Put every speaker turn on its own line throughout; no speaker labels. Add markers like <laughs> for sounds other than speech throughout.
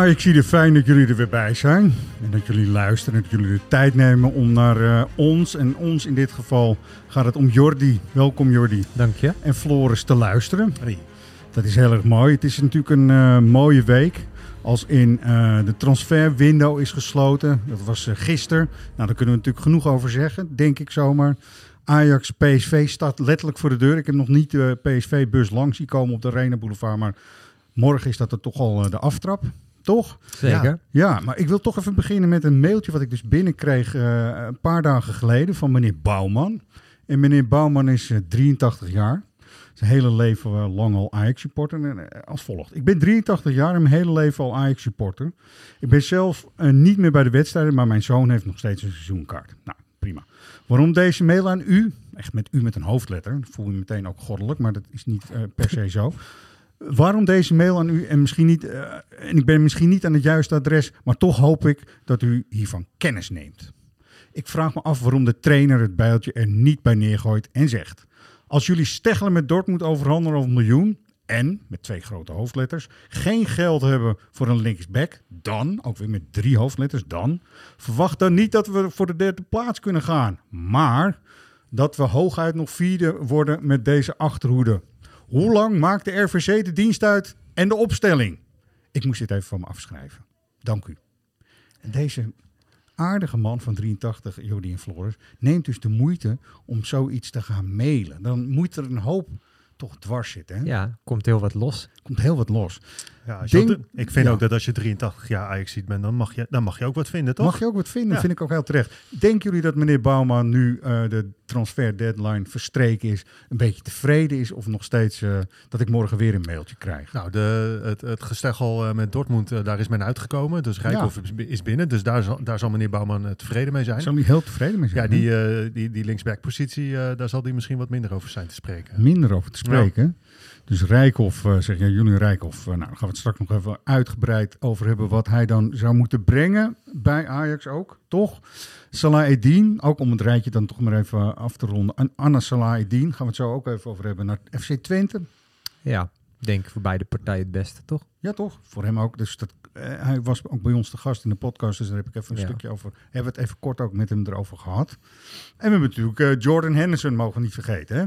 Ah, ik zie het fijn dat jullie er weer bij zijn. En dat jullie luisteren. En dat jullie de tijd nemen om naar eh, ons, en ons in dit geval gaat het om Jordi. Welkom Jordi.
Dank je.
En Floris te luisteren. Dat is heel erg mooi. Het is natuurlijk een eh, mooie week. Als in eh, de transferwindow is gesloten. Dat was uh, gisteren. Nou, daar kunnen we natuurlijk genoeg over zeggen, denk ik zomaar. Ajax PSV staat letterlijk voor de deur. Ik heb nog niet de PSV-bus langs zien komen op de Arena Boulevard. Maar morgen is dat er toch al de aftrap. Toch?
Zeker.
Ja. ja, maar ik wil toch even beginnen met een mailtje wat ik dus binnenkreeg uh, een paar dagen geleden van meneer Bouwman. En meneer Bouwman is uh, 83 jaar. Zijn hele leven uh, lang al Ajax-supporter. En als volgt. Ik ben 83 jaar en mijn hele leven al Ajax-supporter. Ik ben zelf niet meer bij de wedstrijden, maar mijn zoon heeft nog steeds een seizoenkaart. Nou, prima. Waarom deze mail aan u? Echt met u met een hoofdletter. Dat voel je meteen ook goddelijk, maar dat is niet per se zo. Waarom deze mail aan u en misschien niet, uh, en ik ben misschien niet aan het juiste adres, maar toch hoop ik dat u hiervan kennis neemt. Ik vraag me af waarom de trainer het bijltje er niet bij neergooit en zegt: Als jullie steggelen met Dortmund overhandelen over een miljoen en, met twee grote hoofdletters, geen geld hebben voor een linksback, dan, ook weer met drie hoofdletters, dan, verwacht dan niet dat we voor de derde plaats kunnen gaan, maar dat we hooguit nog vierde worden met deze achterhoede. Hoe lang maakt de RVC de dienst uit en de opstelling? Ik moest dit even van me afschrijven. Dank u. Deze aardige man van 83, Jodie en Flores, neemt dus de moeite om zoiets te gaan mailen. Dan moet er een hoop toch dwars zitten. Hè?
Ja, komt heel wat los.
Komt heel wat los.
Ja, Denk, ik vind ja. ook dat als je 83 jaar Ajax ziet bent, dan mag, je, dan mag je ook wat vinden, toch?
Mag je ook wat vinden, ja. vind ik ook heel terecht. Denken jullie dat meneer Bouwman nu uh, de transfer deadline verstreken is, een beetje tevreden is of nog steeds uh, dat ik morgen weer een mailtje krijg?
Nou, de, het, het gesteggel uh, met Dortmund, daar is men uitgekomen. Dus Rijkoff ja. is binnen, dus daar zal, daar zal meneer Bouwman tevreden mee zijn.
Zal hij heel tevreden mee zijn?
Ja, die, die, die linksback-positie, daar zal hij misschien wat minder over zijn te spreken.
Minder over te spreken? Dus Rijkoff, uh, zeg je, Julian Rijkoff, uh, nou, daar gaan we het straks nog even uitgebreid over hebben wat hij dan zou moeten brengen bij Ajax ook, toch? Salah Eddin, ook om het rijtje dan toch maar even af te ronden. En Anna Salah Eddin, gaan we het zo ook even over hebben, naar FC Twente.
Ja, denk voor beide partijen het beste, toch?
Ja, toch? Voor hem ook. Dus dat, uh, hij was ook bij ons te gast in de podcast, dus daar heb ik even een ja. stukje over. Hebben we het even kort ook met hem erover gehad. En we hebben natuurlijk Jordan Henderson, mogen we niet vergeten, hè?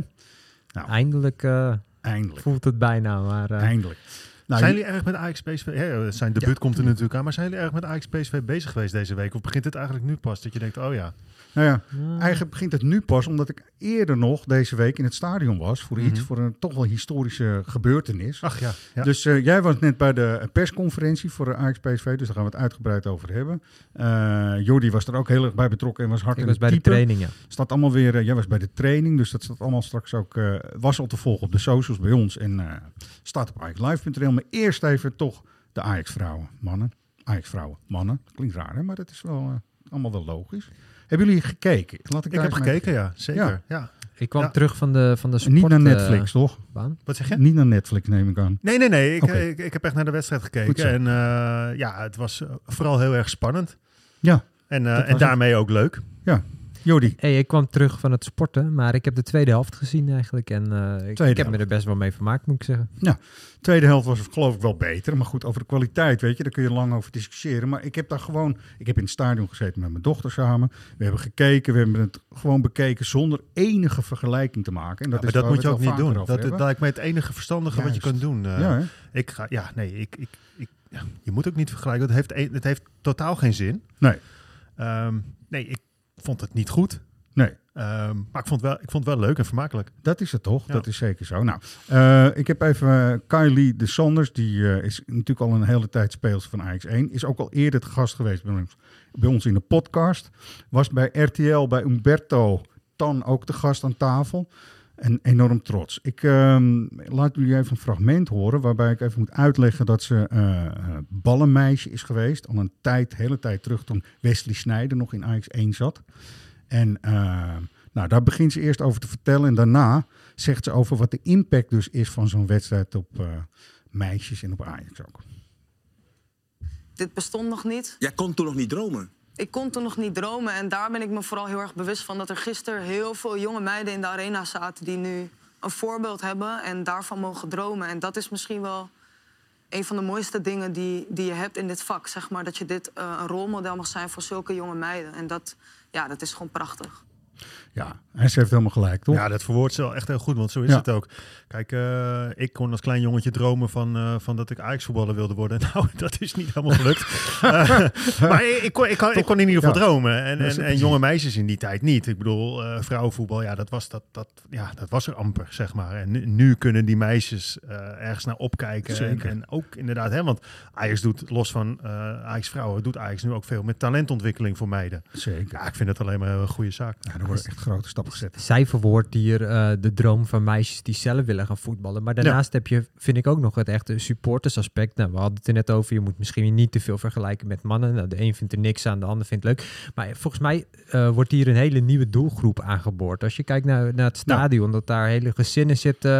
Nou, Eindelijk... Uh...
Eindelijk.
Voelt het bijna, maar... Uh...
Eindelijk.
Nou, zijn jullie erg met Ajax PSV? Ja, zijn debuut ja. komt er natuurlijk aan, maar zijn jullie erg met Ajax PSV bezig geweest deze week? Of begint het eigenlijk nu pas dat je denkt, oh ja...
Nou ja, ja, eigenlijk begint het nu pas omdat ik eerder nog deze week in het stadion was voor iets, mm -hmm. voor een toch wel historische gebeurtenis.
Ach ja. ja.
Dus uh, jij was net bij de persconferentie voor de Ajax PSV, dus daar gaan we het uitgebreid over hebben. Uh, Jordi was er ook heel erg bij betrokken en was hard
ik
in
was
de
bij
type.
de training, ja.
Staat allemaal weer, uh, jij was bij de training, dus dat staat allemaal straks ook, was al te volgen op de socials bij ons en staat op ajaxlive.nl. Maar eerst even toch de Ajax vrouwen, mannen. Ajax vrouwen, mannen. Klinkt raar hè, maar dat is wel allemaal wel logisch. Hebben jullie gekeken? Laat ik
ik heb gekeken, ja. Zeker, ja. ja.
Ik kwam ja. terug van de, van de sport,
Niet naar Netflix, uh, toch?
Baan.
Wat zeg je?
Niet naar Netflix, neem ik aan.
Nee, nee, nee. Ik, okay. ik, ik, heb echt naar de wedstrijd gekeken. En uh, ja, het was vooral heel erg spannend.
Ja.
En, uh, en daarmee het. ook leuk.
Ja. Jody.
Hey, ik kwam terug van het sporten, maar ik heb de tweede helft gezien eigenlijk. En uh, ik, ik heb me er best wel mee vermaakt, moet ik zeggen.
Ja, tweede helft was geloof ik wel beter. Maar goed, over de kwaliteit, weet je, daar kun je lang over discussiëren. Maar ik heb daar gewoon, ik heb in het stadion gezeten met mijn dochter samen. We hebben gekeken, we hebben het gewoon bekeken zonder enige vergelijking te maken. En dat,
ja,
is
dat moet je ook niet doen. Dat, dat lijkt mij het enige verstandige Juist. wat je kan doen. Uh,
ja,
ik ga, ja, nee, ik, ik, ik ja, je moet ook niet vergelijken. Het heeft, het heeft totaal geen zin.
Nee.
Um, nee, ik vond het niet goed.
Nee.
Um, maar ik vond, wel, ik vond het wel leuk en vermakelijk.
Dat is het toch? Ja. Dat is zeker zo. Nou, uh, ik heb even uh, Kylie de Sanders. Die uh, is natuurlijk al een hele tijd speelster van Ajax 1. Is ook al eerder te gast geweest bij ons, bij ons in de podcast. Was bij RTL, bij Umberto Tan ook te gast aan tafel. En enorm trots. Ik um, laat jullie even een fragment horen waarbij ik even moet uitleggen dat ze uh, ballenmeisje is geweest. Al een tijd, hele tijd terug toen Wesley Snijder nog in Ajax 1 zat. En uh, nou, daar begint ze eerst over te vertellen. En daarna zegt ze over wat de impact dus is van zo'n wedstrijd op uh, meisjes en op Ajax ook.
Dit bestond nog niet.
Jij kon toen nog niet dromen?
Ik kon toen nog niet dromen. En daar ben ik me vooral heel erg bewust van... dat er gisteren heel veel jonge meiden in de arena zaten... die nu een voorbeeld hebben en daarvan mogen dromen. En dat is misschien wel een van de mooiste dingen die, die je hebt in dit vak. Zeg maar, dat je dit uh, een rolmodel mag zijn voor zulke jonge meiden. En dat, ja, dat is gewoon prachtig.
Ja, hij heeft helemaal gelijk, toch?
Ja, dat verwoordt ze wel echt heel goed, want zo is het ook. Kijk, uh, ik kon als klein jongetje dromen van, uh, van dat ik Ajax-voetballer wilde worden. <laughs> Nou, dat is niet helemaal gelukt. uh, <laughs> maar ik, ik, kon, ik, kon, ik kon in ieder geval ja. dromen. En, en, en, jonge meisjes in die tijd niet. Ik bedoel, vrouwenvoetbal, ja dat, was, dat, dat, ja, dat was er amper, zeg maar. En nu, nu kunnen die meisjes ergens naar opkijken. En, en, ook inderdaad, hè, want Ajax doet, los van Ajax-vrouwen, doet Ajax nu ook veel met talentontwikkeling voor meiden.
Zeker.
Ja, ik vind het alleen maar een goede zaak.
Ja, er worden echt grote stappen gezet.
Zij verwoordt hier uh, de droom van meisjes die zelf willen gaan voetballen. Maar daarnaast heb je, vind ik ook nog het echte supportersaspect. Nou, we hadden het er net over, je moet misschien niet te veel vergelijken met mannen. Nou, de een vindt er niks aan, de ander vindt het leuk. Maar volgens mij uh, wordt hier een hele nieuwe doelgroep aangeboord. Als je kijkt naar, naar het stadion, dat daar hele gezinnen zitten,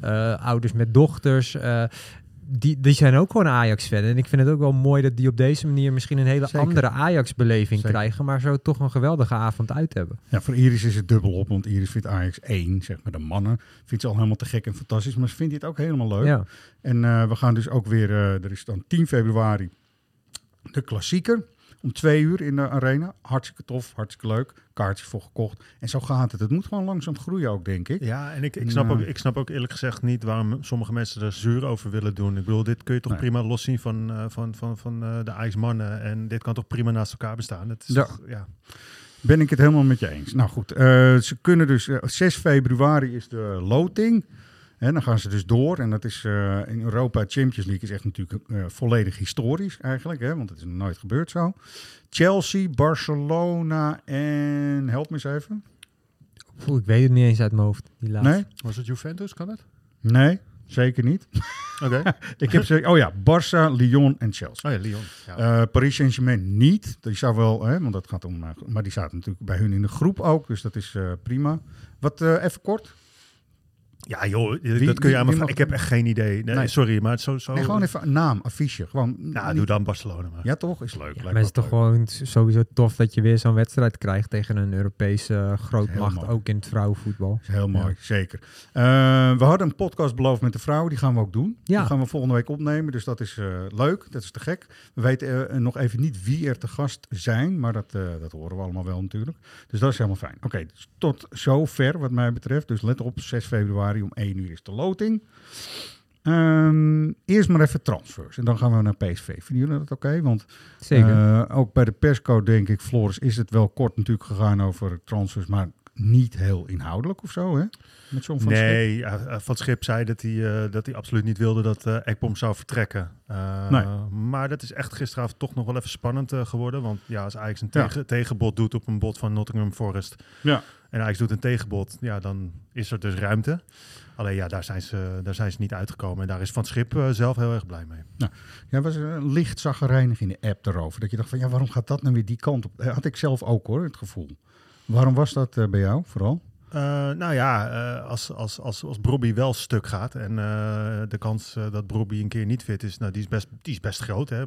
de, ouders met dochters die, die zijn ook gewoon Ajax-fan. En ik vind het ook wel mooi dat die op deze manier misschien een hele andere Ajax-beleving krijgen. Maar zo toch een geweldige avond uit hebben.
Ja, voor Iris is het dubbel op. Want Iris vindt Ajax 1, zeg maar de mannen. Vindt ze al helemaal te gek en fantastisch. Maar ze vindt het ook helemaal leuk. Ja. En uh, we gaan dus ook weer, uh, er is dan 10 februari de klassieker om twee uur in de arena. Hartstikke tof, hartstikke leuk. Kaartjes voor gekocht. En zo gaat het. Het moet gewoon langzaam groeien ook, denk ik.
Ja, en ik, ik, snap, ook, ik snap ook eerlijk gezegd niet waarom sommige mensen er zuur over willen doen. Ik bedoel, dit kun je toch prima loszien van, uh, van, van, van uh, de IJsmannen. En dit kan toch prima naast elkaar bestaan. Het is
ja.
Toch, ja.
Ben ik het helemaal met je eens. Nou goed, uh, ze kunnen dus... 6 februari is de loting. En dan gaan ze dus door. En dat is uh, in Europa Champions League is echt natuurlijk uh, volledig historisch eigenlijk. Hè, want het is nog nooit gebeurd zo. Chelsea, Barcelona en... Help me eens even.
Oeh, ik weet het niet eens uit mijn hoofd. Die laatste.
Nee?
Was het Juventus, kan het?
Nee, zeker niet.
Oké. Okay. <laughs>
ik heb ze... Oh ja, Barça, Lyon en Chelsea.
Oh ja, Lyon. Ja.
Uh, Paris Saint-Germain niet. Die zou wel... Hè, want dat gaat om... Maar die zaten natuurlijk bij hun in de groep ook. Dus dat is prima. Wat even kort...
Ja, joh, wie, dat kun je aan me Ik heb echt geen idee. Nee, nee. Sorry, maar het zo. zo...
Nee, gewoon even een naam, affiche. Gewoon.
Nou, niet... doe dan Barcelona. Maar.
Ja, toch? Is leuk.
Ja, maar het is toch gewoon sowieso tof dat je weer zo'n wedstrijd krijgt tegen een Europese uh, grootmacht, ook in het vrouwenvoetbal.
Is heel mooi, ja. zeker. Uh, we hadden een podcast beloofd met de vrouwen, die gaan we ook doen. Ja. Die gaan we volgende week opnemen, dus dat is uh, leuk. Dat is te gek. We weten nog even niet wie er te gast zijn, maar dat, dat horen we allemaal wel natuurlijk. Dus dat is helemaal fijn. Oké, okay, dus tot zover wat mij betreft. Dus let op, 6 februari om 1 uur is de loting. Um, eerst maar even transfers. En dan gaan we naar PSV. Vinden jullie dat oké? Okay? Want
Zeker.
Uh, ook bij de perscode denk ik, Floris, is het wel kort natuurlijk gegaan over transfers. Maar niet heel inhoudelijk of zo, hè?
Met zo'n van nee, Schip. Uh, Van Schip zei dat hij, uh, dat hij absoluut niet wilde dat uh, Ekpom zou vertrekken. Nee. Maar dat is echt gisteravond toch nog wel even spannend geworden. Want ja, als Ajax een tegen, ja. tegenbod doet op een bod van Nottingham Forest...
Ja.
en Ajax doet een tegenbod, ja, dan is er dus ruimte. Alleen ja, daar zijn ze, daar zijn ze niet uitgekomen. En daar is Van Schip uh, zelf heel erg blij mee.
Nou, ja, was een licht zaggerijnig in de app erover. Dat je dacht van, ja, waarom gaat dat nou weer die kant op? Had ik zelf ook hoor, het gevoel. Waarom was dat uh, bij jou vooral?
Uh, nou ja, uh, als, als, als, als Brobby wel stuk gaat en uh, de kans dat Brobby een keer niet fit is, nou, die is best, die is best groot. Hè?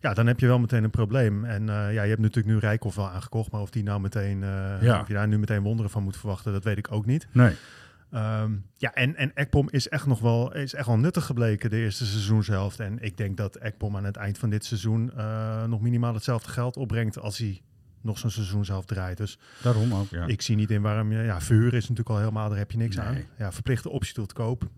ja, dan heb je wel meteen een probleem. En ja, je hebt natuurlijk nu Rijkoff wel aangekocht, maar of die nou meteen, ja. of je daar nu meteen wonderen van moet verwachten, dat weet ik ook niet.
Nee.
Um, ja, en, en Ekpom is echt nog wel, is echt wel nuttig gebleken de eerste seizoenshelft. En ik denk dat Ekpom aan het eind van dit seizoen nog minimaal hetzelfde geld opbrengt als hij nog zo'n seizoen zelf draait. Dus
daarom ook. Ja.
Ik zie niet in waarom je. Ja, vuur is natuurlijk al helemaal, daar heb je niks nee. aan. Ja, verplichte optie tot koop.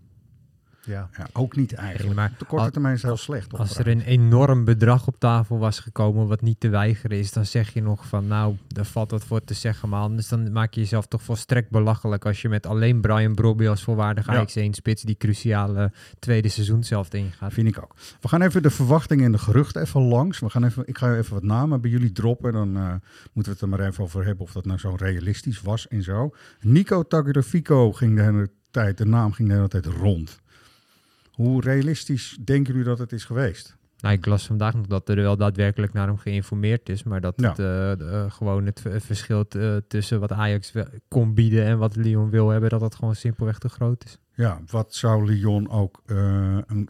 Ja.
ja. ook niet eigenlijk. maar op de korte termijn is heel slecht.
Als er een enorm bedrag op tafel was gekomen wat niet te weigeren is, dan zeg je nog van nou, daar valt wat voor te zeggen. Maar anders dan maak je jezelf toch volstrekt belachelijk als je met alleen Brian Brobby als volwaardige ja. Ajax 1 spits die cruciale tweede seizoen zelf ingaat.
Vind ik ook. We gaan even de verwachtingen en de geruchten even langs. We gaan even, ik ga even wat namen bij jullie droppen. Dan uh, moeten we het er maar even over hebben of dat nou zo realistisch was en zo. Nico Tagliafico ging de hele tijd, de naam ging de hele tijd rond. Hoe realistisch denken jullie dat het is geweest?
Nou, ik las vandaag nog dat er wel daadwerkelijk naar hem geïnformeerd is. Maar dat ja. het, uh, uh, gewoon het verschil uh, tussen wat Ajax kon bieden en wat Lyon wil hebben, dat dat gewoon simpelweg te groot is.
Ja, wat zou Lyon ook een, een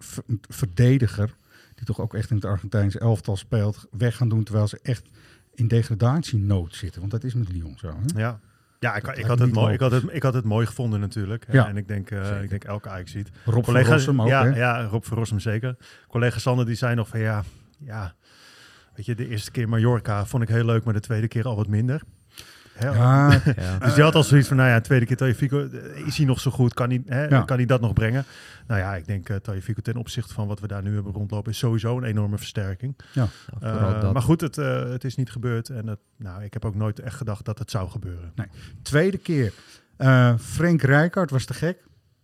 verdediger die toch ook echt in het Argentijnse elftal speelt, weg gaan doen terwijl ze echt in degradatienood zitten. Want dat is met Lyon zo. Hè?
Ja. Ja, ik, ik, had het mooi, ik, had het, ik had het mooi gevonden natuurlijk.
Ja.
En ik denk, eh, ik denk elke Ajax ziet.
Rob van Rossum ook,
ja,
hè?
ja, Rob van Rossum zeker. Collega Sander die zei nog van ja, ja, weet je, de eerste keer Mallorca vond ik heel leuk, maar de tweede keer al wat minder. Hè?
Ja, <laughs>
Ja.
Dus die had al zoiets van, nou ja, tweede keer Tagliafico, eh, is hij nog zo goed? Kan hij, hè,
Ja.
kan hij dat nog brengen? Nou ja, ik denk uh, ten opzichte van wat we daar nu hebben rondlopen, is sowieso een enorme versterking.
Vooral
Eh, maar goed, het, eh, het is niet gebeurd. En het, nou, ik heb ook nooit echt gedacht dat het zou gebeuren.
tweede keer. Eh Frank Rijkaard was te gek,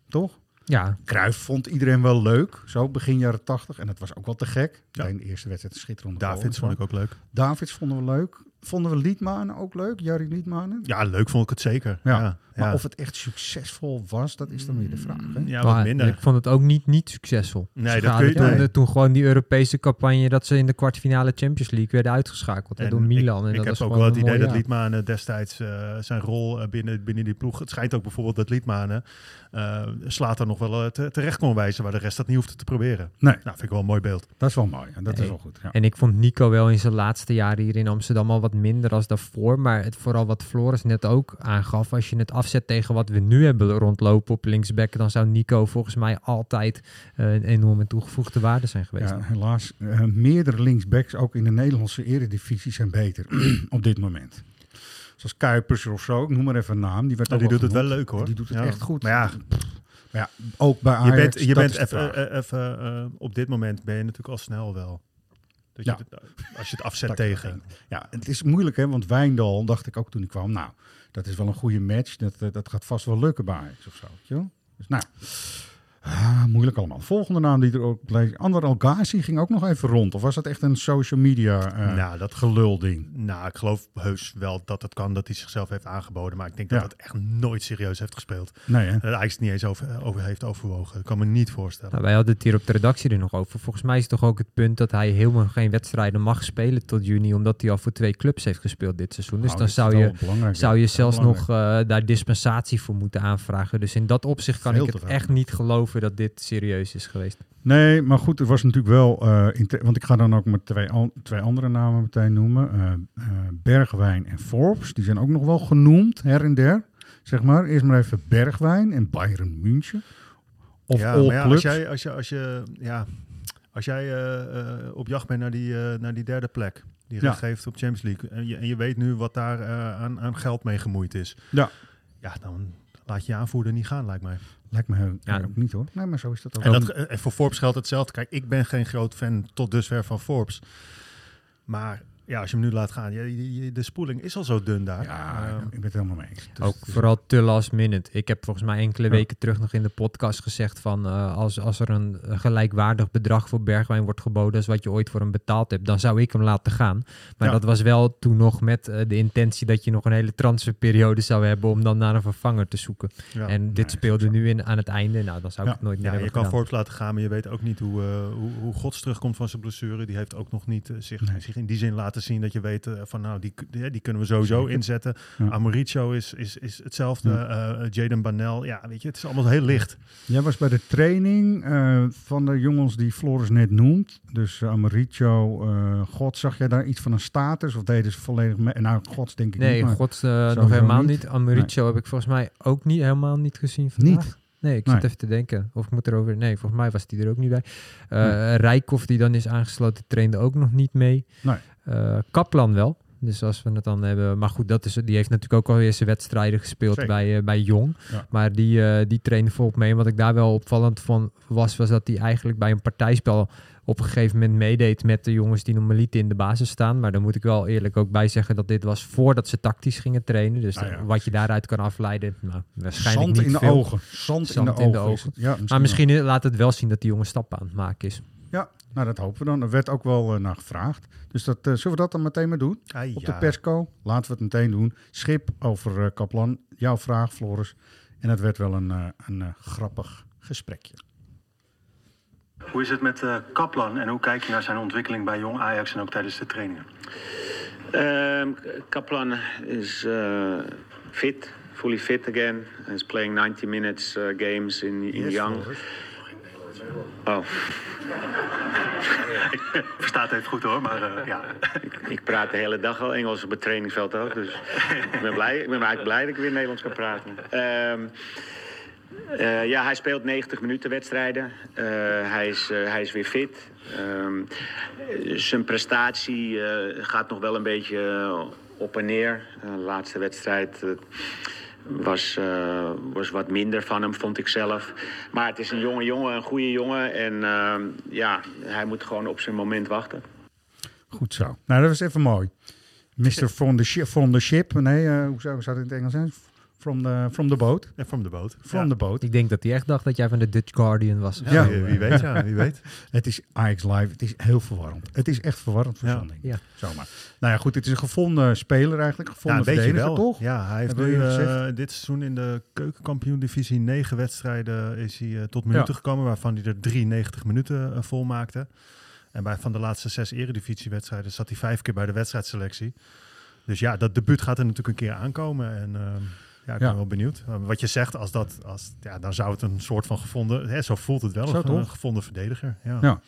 toch?
Ja,
Cruijff vond iedereen wel leuk, zo begin jaren tachtig. En dat was ook wel te gek.
Ja.
De eerste wedstrijd schitterend.
Davids vond ik ook leuk.
Davids vonden we leuk. Vonden we Liedmanen ook leuk? Jari Liedmanen?
Ja, leuk vond ik het zeker.
Ja.
Ja,
Maar
ja.
of het echt succesvol was, dat is dan weer de vraag. Hè?
Ja,
maar
wat minder.
ik vond het ook niet, niet succesvol.
Nee,
Ze
dat kun je-
toen,
nee.
toen gewoon die Europese campagne dat ze in de kwartfinale Champions League werden uitgeschakeld hè, door Milan.
Ik,
en
ik
dat
heb ook wel het idee
mooi
dat. Liedmanen destijds eh, zijn rol eh, binnen, binnen die ploeg... Het schijnt ook bijvoorbeeld dat Liedmanen eh slaat er nog wel te- terecht kon wijzen... waar de rest dat niet hoefde te proberen.
Nee,
Nou, vind ik wel een mooi beeld.
dat is wel mooi. En dat
Nee.
is wel goed. Ja.
En ik vond Nico wel in zijn laatste jaren hier in Amsterdam al wat minder als daarvoor. Maar het, vooral wat Floris net ook aangaf. Als je het afzet tegen wat we nu hebben rondlopen op linksback. Dan zou Nico volgens mij altijd eh, een enorme toegevoegde waarde zijn geweest.
Ja, helaas, eh, meerdere linksbacks, ook in de Nederlandse eredivisie, zijn beter <clears throat> op dit moment. Zoals Kuipers of zo, ik noem maar even een naam. Die, werd
Oh,
al
die doet het wel leuk hoor.
Die doet het
Ja.
echt goed.
Maar ja,
Maar ja, ook bij
je
Ajax,
bent, je bent
is de
even, eh, even eh, op dit moment ben je natuurlijk al snel wel. Dat
Ja.
je het, als je het afzet tegen.
Ja, het is moeilijk hè, want Wijndal, dacht ik ook toen ik kwam, nou, dat is wel een goede match. Dat, eh, dat gaat vast wel lukken bij Ajax of zo. Weet je wel? Dus nou, ah, moeilijk allemaal. Volgende naam die er ook bleef, Ander Algazi ging ook nog even rond. Of was dat echt een social media eh
nou, dat
gelul ding?
Nou, ik geloof heus wel dat het kan dat hij zichzelf heeft aangeboden. Maar ik denk dat
Ja.
het echt nooit serieus heeft gespeeld.
Nee hè?
Dat hij het niet eens over, over heeft overwogen. Ik kan me niet voorstellen.
Nou, wij hadden het hier op de redactie er nog over. Volgens mij is toch ook het punt dat hij helemaal geen wedstrijden mag spelen tot juni. Omdat hij al voor twee clubs heeft gespeeld dit seizoen. Dus
Nou,
dan
dat
zou je, zou je
Dat
zelfs nog eh, daar dispensatie voor moeten aanvragen. Dus in dat opzicht kan
Veel
ik het echt niet geloven dat dit serieus is geweest.
Nee, maar goed, er was natuurlijk wel... eh, want ik ga dan ook maar twee, an- twee andere namen meteen noemen. Eh, eh, Bergwijn en Forbes, die zijn ook nog wel genoemd, her en der. Zeg maar, eerst maar even Bergwijn en Bayern München. Of
ja,
all
maar ja, als jij, als je, als je, ja, als jij eh, eh, op jacht bent naar die, naar die derde plek, die
Ja.
recht geeft op Champions League, en je, en je weet nu wat daar aan, aan geld mee gemoeid is,
Ja.
ja, dan laat je je aanvoerder niet gaan, lijkt mij.
Lijkt me
Ja.
ook niet hoor. Nee, maar zo is dat ook.
En, dat, en voor Forbes geldt hetzelfde. Kijk, ik ben geen groot fan tot dusver van Forbes. Maar ja, als je hem nu laat gaan, je, de spoeling is al zo dun daar.
ja,
Ehm,
ik ben het helemaal mee eens. Dus
ook vooral te last minute. Ik heb volgens mij enkele
Ja.
weken terug nog in de podcast gezegd van eh, als, als er een gelijkwaardig bedrag voor Bergwijn wordt geboden als wat je ooit voor hem betaald hebt, dan zou ik hem laten gaan. Maar
Ja.
dat was wel toen nog met eh, de intentie dat je nog een hele transferperiode zou hebben om dan naar een vervanger te zoeken.
ja.
en dit
nee,
speelde nu in aan het einde. Nou, dan zou ik het nooit meer
Ja, je kan. Forbes laten gaan, maar je weet ook niet hoe, eh, hoe, hoe Gods terugkomt van zijn blessure. Die heeft ook nog niet zich,
Nee.
zich in die zin laten zien dat je weet eh, van nou, die, die, die kunnen we sowieso
Zeker.
inzetten.
Ja.
Amoricio is, is, is hetzelfde.
Ja.
eh, Jaden Banel, ja, weet je, het is allemaal heel licht.
Jij was bij de training eh, van de jongens die Floris net noemt. Dus uh, Amaricio, eh, God, zag jij daar iets van een status? Of deden ze volledig mee? Nou, Gods denk ik
Nee,
niet. maar-
God eh, nog helemaal
niet.
niet. Amaricio heb ik volgens mij ook niet helemaal niet gezien vandaag.
Niet?
Nee, ik
Nee.
zit even te denken. Of ik moet erover... Nee, volgens mij was die er ook niet bij. Eh Rijkoff, die dan is aangesloten, trainde ook nog niet mee.
Nee.
Eh, Kaplan wel. Dus als we het dan hebben... Maar goed, dat is, die heeft natuurlijk ook alweer zijn wedstrijden gespeeld
Zeker.
bij, eh, bij Jong.
Ja.
Maar die, eh die trainde volop mee. En wat ik daar wel opvallend van was, was dat hij eigenlijk bij een partijspel op een gegeven moment meedeed met de jongens die normaliter in de basis staan. Maar dan moet ik wel eerlijk ook bij zeggen dat dit was voordat ze tactisch gingen trainen. Dus
Nou ja,
wat je daaruit kan afleiden, nou, waarschijnlijk
Zand
niet
in de
veel.
ogen. Zand,
Zand
in de
in de
ogen. Ja,
Maar misschien laat het wel zien dat die jongen stappen aan het maken is.
Ja, nou dat hopen we dan. Er werd ook wel eh, naar gevraagd. Dus dat, eh, zullen we dat dan meteen maar doen?
Ah,
Op de persco. Laten we het meteen doen. Schip over eh, Kaplan. Jouw vraag, Floris. En het werd wel een, eh, een grappig gesprekje.
Hoe is het met eh, Kaplan en hoe kijk je naar zijn ontwikkeling bij Jong Ajax en ook tijdens de trainingen?
Um, Kaplan is uh, fit, fully fit again. He's playing 90 minutes uh, games in, in Young. Oh, <laughs>
Ik versta het even goed hoor, maar eh, ja.
ik, ik praat de hele dag al Engels op het trainingsveld ook. Dus ik ben, blij, ik ben eigenlijk blij dat ik weer Nederlands kan praten. Ehm, eh, ja, hij speelt 90 minuten wedstrijden. Eh, hij, is, hij is weer fit. Ehm, eh, zijn prestatie gaat nog wel een beetje op en neer. De laatste wedstrijd was, eh, was wat minder van hem, vond ik zelf. Maar het is een jonge jongen, een goede jongen. En ehm, ja, hij moet gewoon op zijn moment wachten.
Goed zo. Nou, dat was even mooi. Mr. From the, ship, from the ship. Nee, eh, hoe, zou, hoe zou het in het Engels zijn? From the, from the boat.
En from de boot.
From
Ja.
the boat.
Ik denk dat hij echt dacht dat jij van de Dutch Guardian was.
Ja.
Wie, wie weet, ja, <laughs> wie weet.
Het is Ajax Live. Het is heel verwarrend. Het is echt verwarrend voor
Ja.
Ja.
Zomaar. Nou ja, goed. Het is een gevonden speler eigenlijk.
Ja,
Gevonden
een beetje
verdediger,
wel.
toch?
Ja, hij heeft nu eh, dit seizoen in de keukenkampioen-divisie negen wedstrijden is hij eh, tot minuten
Ja.
gekomen, waarvan hij er 93 minuten uh, vol maakte. En bij van de laatste zes eredivisiewedstrijden zat hij vijf keer bij de wedstrijdselectie. Dus ja, dat debuut gaat er natuurlijk een keer aankomen. En ehm, ja, ik ben wel benieuwd. Uh, wat je zegt, als dat, als, ja, dan zou het een soort van gevonden, hè, zo voelt het wel,
Zo
een,
toch?
gevonden verdediger. Ja.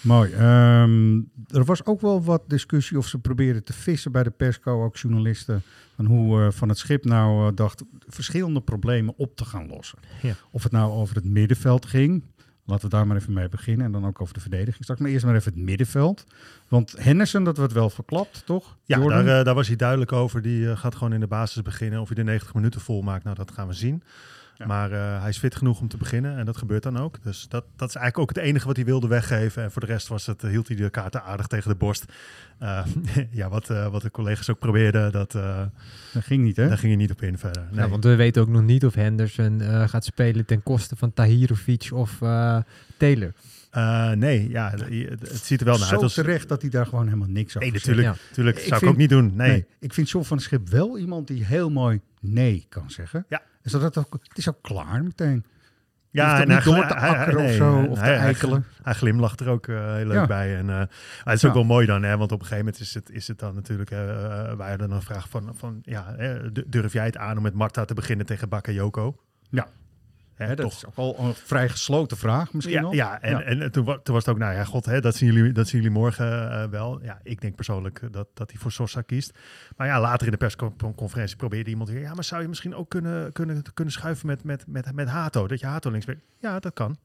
Mooi. Ehm, er was ook wel wat discussie of ze probeerden te vissen bij de persco, ook journalisten, van hoe eh, Van het Schip nou eh, dacht verschillende problemen op te gaan lossen.
Ja.
Of het nou over het middenveld ging, laten we daar maar even mee beginnen, en dan ook over de verdediging. Straks maar eerst maar even het middenveld. Want Henderson, dat wordt wel verklapt, toch?
Ja, daar, eh, daar was hij duidelijk over. Die eh, gaat gewoon in de basis beginnen. Of hij de 90 minuten vol maakt, nou dat gaan we zien.
Ja.
Maar eh, hij is fit genoeg om te beginnen en dat gebeurt dan ook. Dus dat, dat is eigenlijk ook het enige wat hij wilde weggeven. En voor de rest was het, eh, hield hij de kaarten aardig tegen de borst. Eh, <laughs> ja, wat, eh, wat de collega's ook probeerden, dat, eh,
dat ging niet, hè?
daar ging hij niet op in verder. Nee.
Ja, want we weten ook nog niet of Henderson eh, gaat spelen ten koste van Tahirovic of eh, Taylor.
Eh, nee, ja, het, ziet er wel naar
Zo
uit. als-
terecht dat hij daar gewoon helemaal niks over
Nee, natuurlijk.
Ja.
natuurlijk zou ik
vind-
ook niet doen. Nee.
Nee. ik vind John van Schip wel iemand die heel mooi nee kan zeggen.
Ja.
Is dat ook, het is ook klaar meteen. Je
Ja, en hij-
door te akkeren of zo, of te
hij- hij-
eikelen.
Hij glimlacht er ook eh, heel leuk
Ja.
bij. En, eh, het is
Ja.
ook wel mooi dan, hè, want op een gegeven moment is het, is het dan natuurlijk... uh, wij hadden een vraag van, van ja, durf jij het aan om met Marta te beginnen tegen Bakayoko?
Ja.
Hè,
dat
toch?
is ook al een vrij gesloten vraag misschien
Ja,
wel.
ja, en,
Ja.
en toen, toen was het ook, nou ja, god, hè, dat, zien jullie, dat zien jullie morgen eh, wel. Ja, ik denk persoonlijk eh, dat, dat hij voor Sosa kiest. Maar ja, later in de persconferentie probeerde iemand weer... ja, maar zou je misschien ook kunnen, kunnen, kunnen schuiven met, met, met, met Hato? Dat je Hato links bent. Ja, dat kan.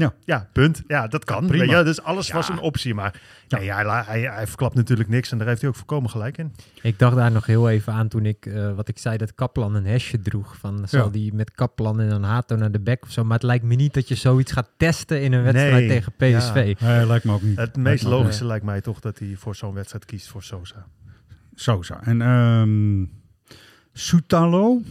Ja.
Ja, punt. Ja, dat kan.
prima.
Weet je, dus alles
Ja.
was een optie. Maar
Ja.
nee, hij, la- hij, hij verklapt natuurlijk niks en daar heeft hij ook volkomen gelijk in.
Ik dacht daar nog heel even aan toen ik, eh, wat ik zei, dat Kaplan een hesje droeg. Van, zal
Ja.
die met Kaplan en dan Hato naar de bek of zo. Maar het lijkt me niet dat je zoiets gaat testen in een wedstrijd
Nee.
tegen PSV.
Nee, lijkt me ook niet.
Het meest
Lijkt me ook
logische lijkt mij toch dat hij voor zo'n wedstrijd kiest voor Sosa.
Sosa. En ehm Soutalo.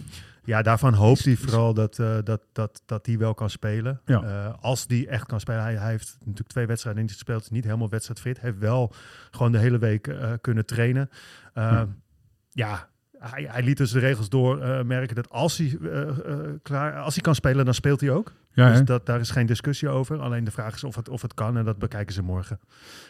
Ja, daarvan hoopt hij vooral dat, eh, dat, dat, dat hij wel kan spelen.
Ja.
Eh, als die echt kan spelen. Hij, hij heeft natuurlijk twee wedstrijden niet gespeeld. Is niet helemaal wedstrijdfit. Heeft wel gewoon de hele week eh, kunnen trainen.
Ja.
ja, hij, hij liet dus de regels door eh, merken dat als hij, klaar, als hij kan spelen, dan speelt hij ook.
Ja,
dus dat, daar is geen discussie over. Alleen de vraag is of het, of het kan en dat bekijken ze morgen.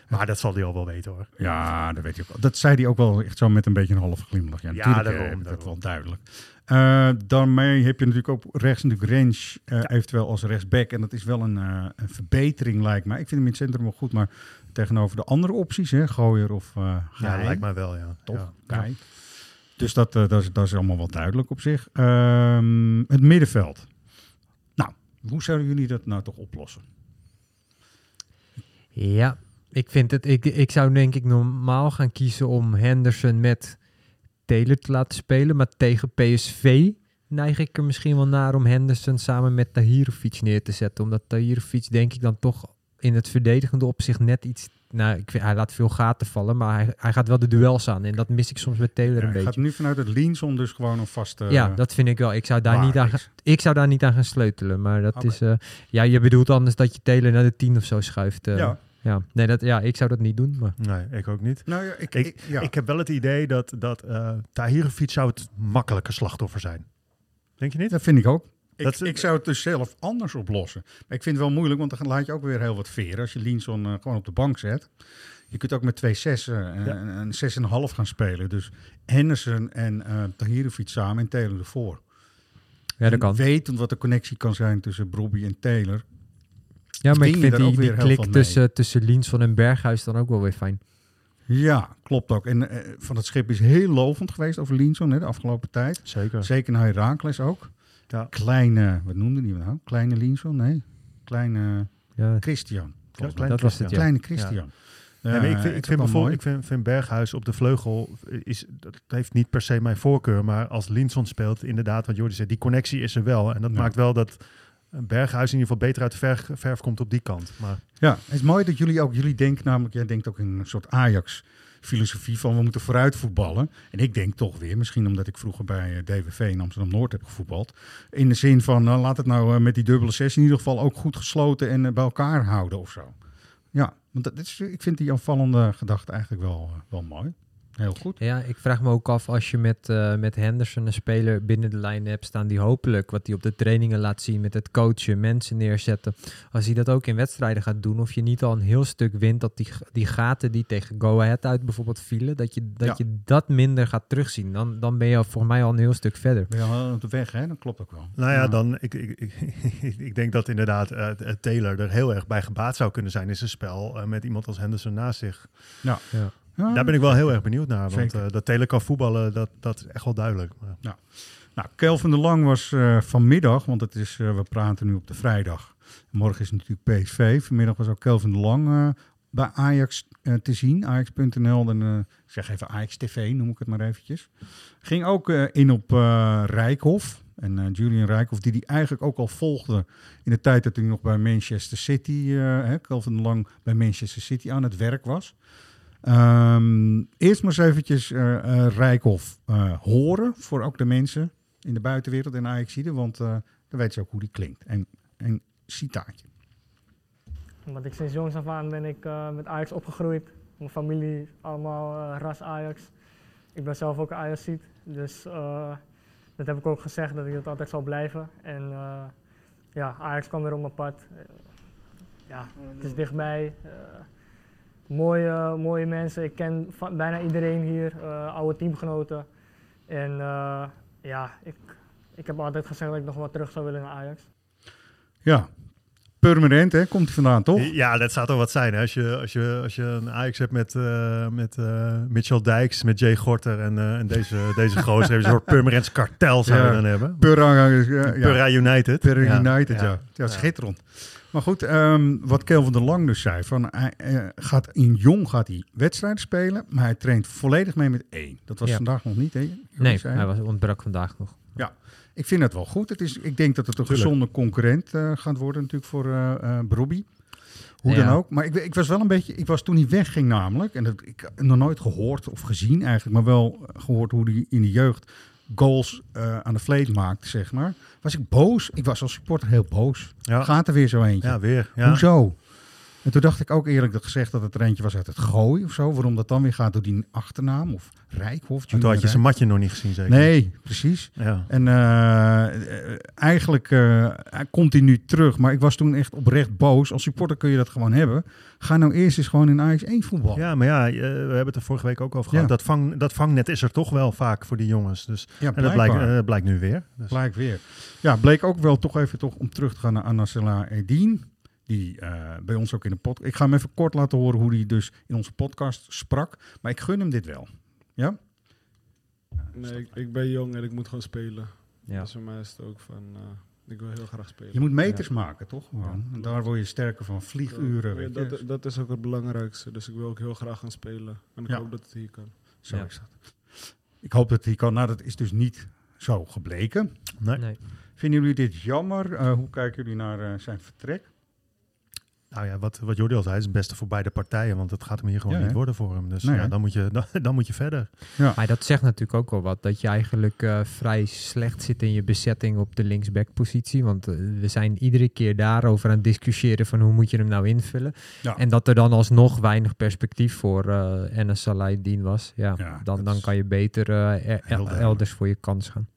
Maar dat zal hij al wel weten hoor.
ja, dat weet je ook wel. Dat zei hij ook wel echt zo met een beetje een halve glimlach. Ja,
Ja,
natuurlijk
daarom,
dat wel duidelijk. Eh, daarmee heb je natuurlijk ook rechts natuurlijk Range, eh, eventueel als rechtsback. En dat is wel een, eh, een verbetering lijkt mij. Ik vind hem in het centrum wel goed, maar tegenover de andere opties, hè, Gooier of uh,
Ja, lijkt mij wel, ja.
Toch?
Ja.
Dus dat, dat, is, dat is allemaal wel duidelijk op zich. Ehm, het middenveld. Hoe zouden jullie dat nou toch oplossen?
Ja, ik vind het. Ik, ik zou denk ik normaal gaan kiezen om Henderson met Taylor te laten spelen. Maar tegen PSV neig ik er misschien wel naar om Henderson samen met Tahirovic neer te zetten. Omdat Tahirovic denk ik dan toch in het verdedigende opzicht net iets... Nou, ik vind, hij laat veel gaten vallen, maar hij, hij gaat wel de duels aan. En dat mis ik soms met Taylor
Ja,
een
hij
beetje.
gaat nu vanuit het Linson dus gewoon een vaste...
ja, dat vind ik wel. Ik zou daar,
waar
niet aan, gaan- ik zou daar niet aan gaan sleutelen. Maar dat is... eh, ja, je bedoelt anders dat je Taylor naar de 10 of zo schuift. eh.
ja.
Ja, nee, dat, ja, ik zou dat niet doen. Maar
Nee, ik ook niet.
Nou ja, ik,
Ik,
ik- ja.
ik heb wel het idee dat, dat uh, Tahirovic zou het makkelijke slachtoffer zijn. Denk je niet?
dat vind ik ook. Ik,
is-
ik zou het dus zelf anders oplossen. Maar ik vind het wel moeilijk, want dan laat je ook weer heel wat veren. Als je Linson eh, gewoon op de bank zet. Je kunt ook met twee zessen en
Ja.
en een zes en een half gaan spelen. Dus Henderson en eh Tahirovic samen en Taylor ervoor.
ja, dat kan.
Wetend wat de connectie kan zijn tussen Brobbey en Taylor.
Ja, maar ik vind die, klik tussen, tussen Linsson en Berghuis dan ook wel weer fijn.
Ja, klopt ook. En eh, Van het Schip is heel lovend geweest over Linson hè, de afgelopen tijd.
Zeker.
Zeker naar Herakles ook.
Ja.
Kleine, wat noemde die nou? Kleine Linson? Nee, kleine
Ja,
Christian. volgens mij.
klein
dat was het, ja.
Kleine Christian.
Ja, ik
Eh,
vind,
is
ik vind bijvoorbeeld, ik vind, vind Berghuis op de vleugel is, dat heeft niet per se mijn voorkeur, maar als Linson speelt, inderdaad, wat Jordi zei, die connectie is er wel. En dat
Ja.
maakt wel dat Berghuis in ieder geval beter uit de verf, verf komt op die kant. Maar
Ja, het is mooi dat jullie ook, jullie denken namelijk, jij denkt ook in een soort Ajax-filosofie van we moeten vooruit voetballen. En ik denk toch weer, misschien omdat ik vroeger bij eh, DWV in Amsterdam-Noord heb gevoetbald, in de zin van nou, laat het nou eh, met die dubbele zes in ieder geval ook goed gesloten en eh, bij elkaar houden of zo. Ja, want is, ik vind die aanvallende gedachte eigenlijk wel, eh, wel mooi. Heel goed.
Ja, ik vraag me ook af als je met, eh, met Henderson een speler binnen de lijn hebt staan die hopelijk wat hij op de trainingen laat zien met het coachen, mensen neerzetten. Als hij dat ook in wedstrijden gaat doen, of je niet al een heel stuk wint dat die, die gaten die tegen Go Ahead uit bijvoorbeeld vielen, dat je dat,
Ja.
je dat minder gaat terugzien. Dan, dan ben je al volgens mij al een heel stuk verder.
Ben je al op de weg, hè? Dat klopt ook wel.
nou ja, dan, ik, ik, ik, <laughs> ik denk dat inderdaad eh, eh, Taylor er heel erg bij gebaat zou kunnen zijn in zijn spel met iemand als Henderson naast zich.
Ja.
Ja.
Ja,
Daar ben ik wel heel erg benieuwd naar, want eh, dat kan voetballen, dat, dat is echt wel duidelijk. Maar-
Nou, Kelvin de Lang was eh, vanmiddag, want het is, eh, we praten nu op de vrijdag. Morgen is natuurlijk PSV. Vanmiddag was ook Kelvin de Lang bij Ajax te zien. Ajax.nl. En, ik zeg even Ajax TV, noem ik het maar eventjes. Ging ook in op Rijkhoff. En Julian Rijkhoff, die die eigenlijk ook al volgde in de tijd dat hij nog bij Manchester City, hè, Kelvin de Lang bij Manchester City aan het werk was. Ehm, eerst maar eens eventjes eh eh, Rijkhoff eh, horen voor ook de mensen in de buitenwereld en Ajaxide, want dan weten ze ook hoe die klinkt. En een citaatje.
Omdat ik sinds jongs af aan ben ik met Ajax opgegroeid. Mijn familie allemaal ras Ajax. Ik ben zelf ook Ajaxiet. Dus dat heb ik ook gezegd dat ik dat altijd zal blijven. En ja, Ajax kwam weer op mijn pad. Ja, het is dichtbij. Mooie, mooie mensen. Ik ken bijna iedereen hier, eh, oude teamgenoten. En eh, ja, ik, ik heb altijd gezegd dat ik nog wat terug zou willen naar Ajax.
Ja, permanent hè, komt hij vandaan toch?
Ja, dat zou toch wat zijn. Hè? Als, je, als, je, als je een Ajax hebt met, eh, met eh, Mitchell Dijks, met Jay Gorter en, eh, en deze, <laughs> deze gozer. hebben een soort Purmerends kartel zou je
Ja.
dan hebben.
Purra, ja,
United.
Per
Ja.
United, ja.
Ja.
ja. schitterend. Maar goed, ehm, wat Kelvin de Lang dus zei, van, hij eh, gaat in jong gaat hij wedstrijden spelen, maar hij traint volledig mee met één. Dat was
Ja.
vandaag nog niet, hè? Jullie
Nee, hij was, ontbrak vandaag nog.
Ik vind het wel goed. Het is, ik denk dat het een
Tuurlijk.
gezonde concurrent eh, gaat worden natuurlijk voor eh eh Brobby. Hoe
Ja.
dan ook. Maar ik, ik was wel een beetje... Ik was toen hij wegging namelijk. En dat, ik heb nog nooit gehoord of gezien eigenlijk. Maar wel gehoord hoe hij in de jeugd goals eh, aan de vleet maakte, zeg maar. Was ik boos. Ik was als supporter heel boos.
Ja.
Gaat er weer zo eentje.
Ja, weer. Ja.
Hoezo? En toen dacht ik ook eerlijk gezegd dat het er eentje was uit het gooi of zo. Waarom dat dan weer gaat door die achternaam of Rijkhof.
Toen had je zijn matje nog niet gezien, zeker?
Nee, precies.
Ja.
En eh, eigenlijk eh, komt hij nu terug. Maar ik was toen echt oprecht boos. Als supporter kun je dat gewoon hebben. Ga nou eerst eens gewoon in Ajax 1 voetbal.
ja, maar ja, eh, we hebben het er vorige week ook over gehad.
Ja.
Dat, vang, dat vangnet is er toch wel vaak voor die jongens. Dus,
Ja,
en dat blijkt, blijkt nu weer. Dus.
Blijkt weer. Ja, bleek ook wel toch even toch om terug te gaan naar Anasela Edien. Die eh, bij ons ook in de podcast... Ik ga hem even kort laten horen hoe hij dus in onze podcast sprak. Maar ik gun hem dit wel. Ja?
Nee, ik, ik ben jong en ik moet gewoon spelen.
Ja.
Dus voor mij is het ook van, eh, ik wil heel graag spelen.
Je moet meters maken, toch? Gewoon. En daar word je sterker van. Vlieguren,
Ja,
weet je.
dat, dat is ook het belangrijkste. Dus ik wil ook heel graag gaan spelen. En ik
Ja.
hoop dat het hier kan.
Zo
Ja.
is dat. Ik hoop dat hij kan. Nou, dat is dus niet zo gebleken.
Nee.
Nee.
Vinden jullie dit jammer? Eh, hoe kijken jullie naar zijn vertrek?
Nou ja, wat, wat Jordi al zei, is het beste voor beide partijen. Want het gaat hem hier gewoon
Ja,
niet worden voor hem. Dus
Nee,
ja, dan, moet je, <laughs> dan, dan moet je verder.
Maar dat zegt natuurlijk ook wel wat. Dat je eigenlijk eh, vrij slecht zit in je bezetting op de linksback-positie. Want eh, we zijn iedere keer daarover aan het discussiëren van hoe moet je hem nou invullen.
Ja.
En dat er dan alsnog weinig perspectief voor eh Enes Salahdin was. Ja,
Ja,
dan, dan kan je beter er-
duidelijk.
elders voor je kans gaan.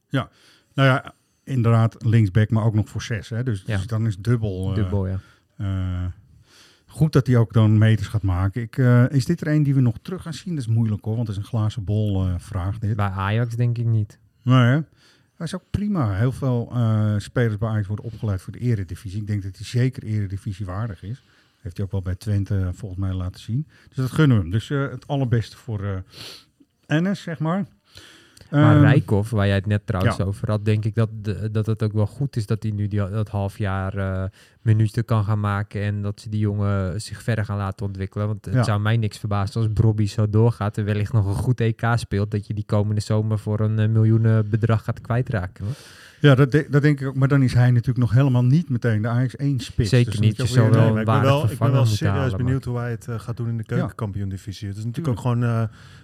Nou ja, inderdaad linksback, maar ook nog voor zes. Hè? Dus,
Ja.
dus dan is het dubbel. eh,
Dubbel, ja.
Goed dat hij ook dan meters gaat maken. Ik, eh, is dit er een die we nog terug gaan zien? Dat is moeilijk hoor, want het is een glazen bol eh, vraag dit.
Bij Ajax denk ik niet.
Nee? Hij is ook prima. Heel veel eh, spelers bij Ajax worden opgeleid voor de eredivisie. Ik denk dat hij zeker eredivisie waardig is. Heeft hij ook wel bij Twente volgens mij laten zien. Dus dat gunnen we hem. Dus het allerbeste voor Ennis, zeg maar.
Maar
Ehm,
Rijkoff, waar jij het net trouwens
ja.
over had, denk ik dat, dat het ook wel goed is dat hij nu die, dat half jaar eh, minuten kan gaan maken en dat ze die jongen zich verder gaan laten ontwikkelen. Want het
Ja.
zou mij niks verbazen als Brobby zo doorgaat en wellicht nog een goed EK speelt, dat je die komende zomer voor een eh, miljoenen bedrag gaat kwijtraken. hoor.
Ja, dat, de- dat denk ik ook. Maar dan is hij natuurlijk nog helemaal niet meteen de Ajax 1 spits.
Zeker
Dus
niet. Je zou wel-
Nee, ik ben wel, ik ben wel serieus
halen,
benieuwd hoe hij het eh, gaat doen in de keukenkampioen-divisie. Het is natuurlijk ook gewoon eh,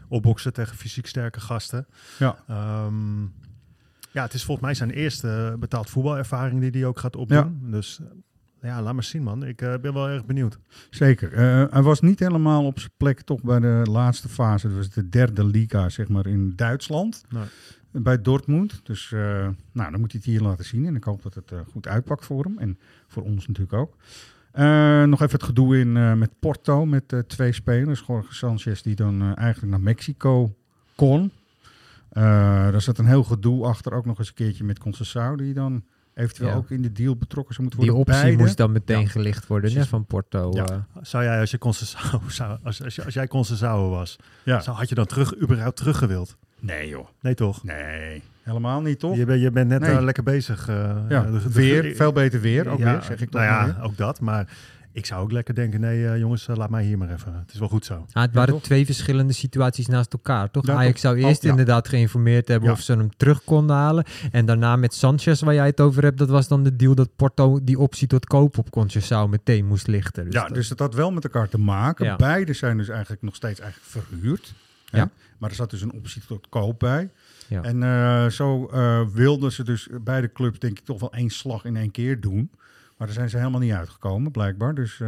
opboksen tegen fysiek sterke gasten.
Ja.
Ehm, ja, het is volgens mij zijn eerste betaald voetbalervaring die hij ook gaat opdoen. Dus ja, laat maar zien man. Ik eh, ben wel erg benieuwd.
Zeker. Eh, hij was niet helemaal op zijn plek toch bij de laatste fase. Dat was de derde liga, zeg maar, in Duitsland.
Nee.
Bij Dortmund. Dus eh, nou, dan moet hij het hier laten zien. En ik hoop dat het goed uitpakt voor hem. En voor ons natuurlijk ook. Eh, nog even het gedoe in eh, met Porto. Met eh, twee spelers. Jorge Sanchez die dan eh, eigenlijk naar Mexico kon. Eh daar zat een heel gedoe achter. Ook nog eens een keertje met Conceição. Die dan eventueel
Ja.
ook in de deal betrokken zou moeten
Die
worden.
optie
Beide.
moest dan meteen
Ja.
gelicht worden hè,
Precies.
van Porto.
Ja.
Zou jij als je <laughs> zou, als, als, jij Conceição was,
Ja.
zou, had je dan terug, überhaupt teruggewild?
Nee joh.
Nee toch?
Nee, helemaal niet toch?
Je, bent je bent net
Nee.
eh, lekker bezig. eh,
Ja,
de- de-
weer,
de-
veel beter weer, ook
ja,
weer, zeg ik toch
Nou
maar
ja,
weer.
ook dat. Maar ik zou ook lekker denken, nee eh, jongens, eh, laat mij hier maar even. Het is wel goed zo.
Ah, het waren
toch?
twee verschillende situaties naast elkaar, toch?
Ja,
Ajax
toch.
zou
Oh,
eerst
ja.
inderdaad geïnformeerd hebben
Ja.
of ze hem terug konden halen. En daarna met Sanchez, waar jij het over hebt, dat was dan de deal dat Porto die optie tot koop op Conceição meteen moest lichten. Dus
ja,
dat-
dus dat had wel met elkaar te maken.
Ja.
Beide zijn dus eigenlijk nog steeds eigenlijk verhuurd. hè?
Ja.
Maar er zat dus een optie tot koop bij.
Ja.
En eh, zo eh, wilden ze dus beide clubs denk ik toch wel één slag in één keer doen. Maar daar zijn ze helemaal niet uitgekomen, blijkbaar. Dus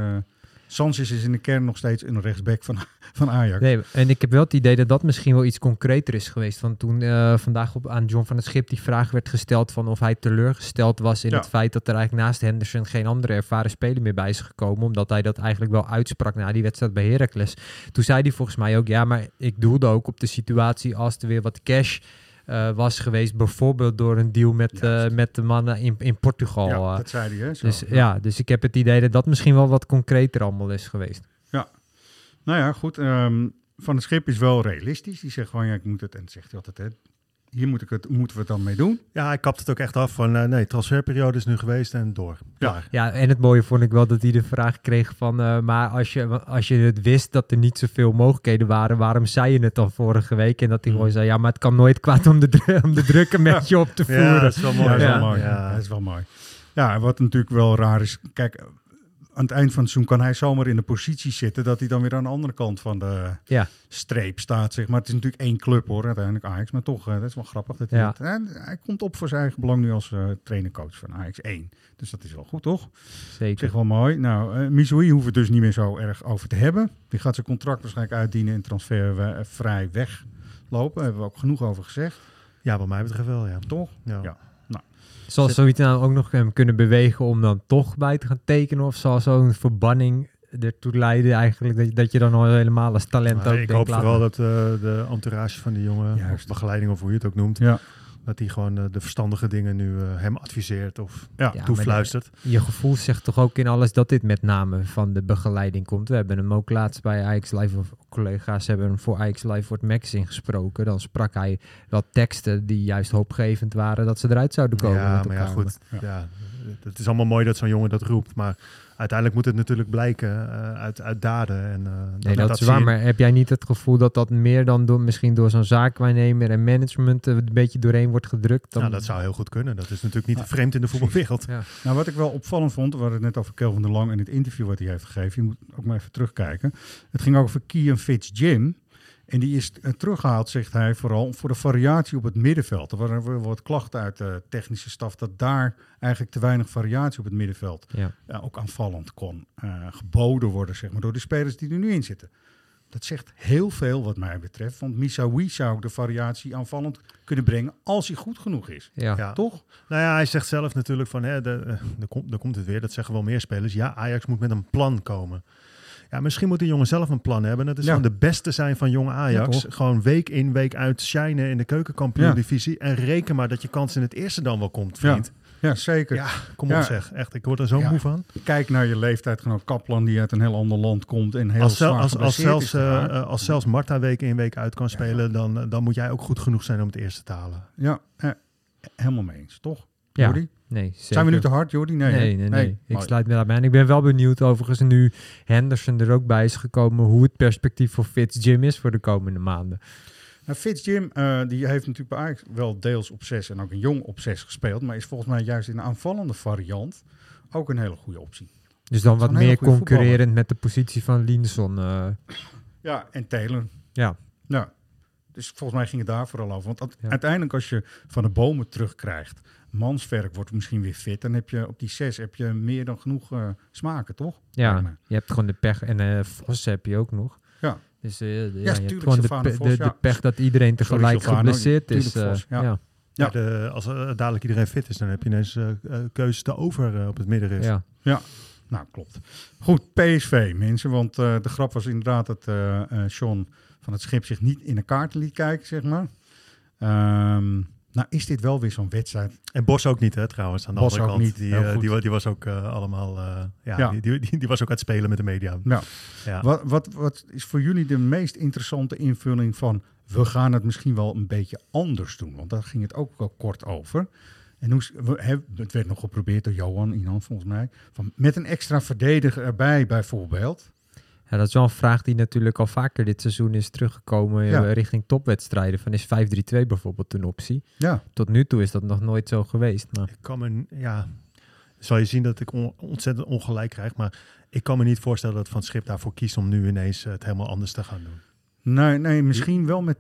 Sanchez is in de kern nog steeds een rechtsback van, <laughs> van Ajax.
Nee, en ik heb wel het idee dat dat misschien wel iets concreter is geweest. Want toen vandaag op, aan John van het Schip die vraag werd gesteld van of hij teleurgesteld was in
Ja.
het feit dat er eigenlijk naast Henderson geen andere ervaren speler meer bij is gekomen. Omdat hij dat eigenlijk wel uitsprak na die wedstrijd bij Heracles. Toen zei hij volgens mij ook, ja, maar ik doelde ook op de situatie als er weer wat cash eh, was geweest. Bijvoorbeeld door een deal met, eh, met de mannen in, in Portugal.
Ja,
eh.
dat zei hij, hè? Zo.
dus, ja, dus ik heb het idee dat dat misschien wel wat concreter allemaal is geweest.
Nou ja, goed. ehm, van het schip is wel realistisch. Die zegt gewoon, ja, ik moet het, en zegt hij altijd, hè, hier moet ik het, moeten we het dan mee doen.
Ja, hij kapt het ook echt af van, eh, nee, transferperiode is nu geweest en door. Klaar.
Ja, en het mooie vond ik wel dat hij de vraag kreeg van... eh, maar als je, als je het wist dat er niet zoveel mogelijkheden waren... waarom zei je het dan vorige week? En dat hij
Hmm.
gewoon zei... ja, maar het kan nooit kwaad om de, <laughs> om de druk een beetje op te voeren.
Ja, dat is wel mooi.
Ja, dat is
Ja.
wel mooi.
Ja.
Dat is wel mooi. Ja, wat natuurlijk wel raar is. Kijk, aan het eind van het seizoen kan hij zomaar in de positie zitten dat hij dan weer aan de andere kant van de
Ja.
streep staat. Zeg maar. Het is natuurlijk één club hoor, uiteindelijk Ajax. Maar toch, eh, dat is wel grappig. Dat hij,
Ja.
dat- en hij komt op voor zijn eigen belang nu als eh trainercoach van Ajax 1. Dus dat is wel goed, toch? Op
Zeker.
zich wel mooi. Nou, eh Missouri hoeven we het dus niet meer zo erg over te hebben. Die gaat zijn contract waarschijnlijk uitdienen en transfervrij weglopen. Daar hebben we ook genoeg over gezegd.
Ja, wat mij betreft wel, ja.
Toch?
ja.
Ja.
Zal zoiets nou ook nog hem kunnen bewegen om dan toch bij te gaan tekenen? Of zal zo'n verbanning ertoe leiden eigenlijk dat je, dat je dan al helemaal als talent
Maar
ook
ik hoop vooral dat eh, de entourage van die jongen,
Juist.
of begeleiding of hoe je het ook noemt,
Ja.
Dat die gewoon eh, de verstandige dingen nu eh, hem adviseert of
Ja.
Ja,
toefluistert.
Je gevoel zegt toch ook in alles dat dit met name van de begeleiding komt. We hebben hem ook laatst bij Ajax Live, of collega's hebben hem voor Ajax Live voor het magazine gesproken. Dan sprak hij wat teksten die juist hoopgevend waren dat ze eruit zouden komen.
ja, maar ja, goed.
Ja.
Ja. het is allemaal mooi dat zo'n jongen dat roept, maar uiteindelijk moet het natuurlijk blijken eh, uit, uit daden. En, eh,
Nee, dat, is
zie
waar,
je-
maar heb jij niet het gevoel dat dat meer dan door, misschien door zo'n zaakwaarnemer en management eh, een beetje doorheen wordt gedrukt? Dan...
Nou, dat zou heel goed kunnen. Dat is natuurlijk niet vreemd in de voetbalwereld.
Ja.
Nou, wat ik wel opvallend vond, we hadden het net over Kelvin de Lang en het interview wat hij heeft gegeven. Je moet ook maar even terugkijken. Het ging over Kian Fitz-Jim. En die is eh, teruggehaald, zegt hij, vooral voor de variatie op het middenveld. Er waren wat klachten uit de technische staf dat daar eigenlijk te weinig variatie op het middenveld
Ja.
ook aanvallend kon eh, geboden worden, zeg maar, door de spelers die er nu in zitten. Dat zegt heel veel wat mij betreft, want Misawi zou ook de variatie aanvallend kunnen brengen als hij goed genoeg is.
Ja.
Ja.
Toch?
Nou ja, hij zegt zelf natuurlijk van, hè, de, eh, er, komt, er komt het weer, dat zeggen wel meer spelers. Ja, Ajax moet met een plan komen. Ja, misschien moet die jongen zelf een plan hebben. Dat is
Ja.
gewoon de beste zijn van jonge Ajax.
Ja,
gewoon week in, week uit shinen in de keukenkampioen-divisie. En reken maar dat je kans in het eerste dan wel komt, vriend.
Ja, zeker.
Ja, kom
Ja.
op zeg. Echt, ik word er zo
Ja.
moe van.
Kijk naar je leeftijdgenoot Kaplan, die uit een heel ander land komt en heel
Als,
zwaar
als, als, zelfs, eh, als zelfs Marta week in, week uit kan spelen, dan, eh, dan moet jij ook goed genoeg zijn om het eerste te halen.
ja, eh, helemaal mee eens, toch?
Ja.
Jordi?
Nee,
Zijn we nu te hard, Jordi? Nee,
Nee, nee, nee. Ik sluit me daarbij aan. Ik ben wel benieuwd overigens nu Henderson er ook bij is gekomen hoe het perspectief voor Fitz Jim is voor de komende maanden.
Nou, Fitz Jim, eh, die heeft natuurlijk bij Ajax wel deels op 6 en ook een jong op 6 gespeeld. Maar is volgens mij juist in de aanvallende variant ook een hele goede optie.
Dus dan wat meer concurrerend met de positie van Linson. eh,
Ja, en Taylor.
ja.
Ja. Dus volgens mij ging het daar vooral over. Want
Ja.
uiteindelijk als je van de bomen terugkrijgt, Mansverk wordt misschien weer fit, dan heb je op die 6 heb je meer dan genoeg eh, smaken, toch?
ja, je hebt gewoon de pech. En eh Vos heb je ook nog.
Ja.
Dus eh, ja, je
tuurlijk,
hebt gewoon de,
Sylvano
pe-
Vos,
de,
ja.
de pech dat iedereen
Sorry,
tegelijk
Sylvano,
geblesseerd is.
Vos, ja.
ja.
Ja.
Ja. De, als dadelijk iedereen fit is, dan heb je ineens keuzes te over op het middenrif.
Ja.
Nou, klopt. Goed, PSV, mensen. Want eh, de grap was inderdaad dat eh eh Sean van het Schip zich niet in de kaarten liet kijken, zeg maar. Ehm, nou, is dit wel weer zo'n wedstrijd?
En Bos ook niet, hè, trouwens, aan de
Bos
andere
ook
kant.
niet,
Die, eh, die, wa- die was ook eh, allemaal... eh, ja,
Ja.
Die, die, die was ook aan het spelen met de media.
Nou,
Ja.
wat, wat, wat is voor jullie de meest interessante invulling van... we gaan het misschien wel een beetje anders doen? Want daar ging het ook wel kort over. En hoe, we, het werd nog geprobeerd door Johan Inan, volgens mij. Van, met een extra verdediger erbij, bijvoorbeeld.
Ja, dat is wel een vraag die natuurlijk al vaker dit seizoen is teruggekomen eh,
Ja.
richting topwedstrijden. Van is 5-3-2 bijvoorbeeld een optie?
Ja,
Tot nu toe is dat nog nooit zo geweest. Maar
Ik kan me, ja, zal je zien dat ik on- ontzettend ongelijk krijg, maar ik kan me niet voorstellen dat Van Schip daarvoor kiest om nu ineens eh, het helemaal anders te gaan doen.
nee, nee misschien wel met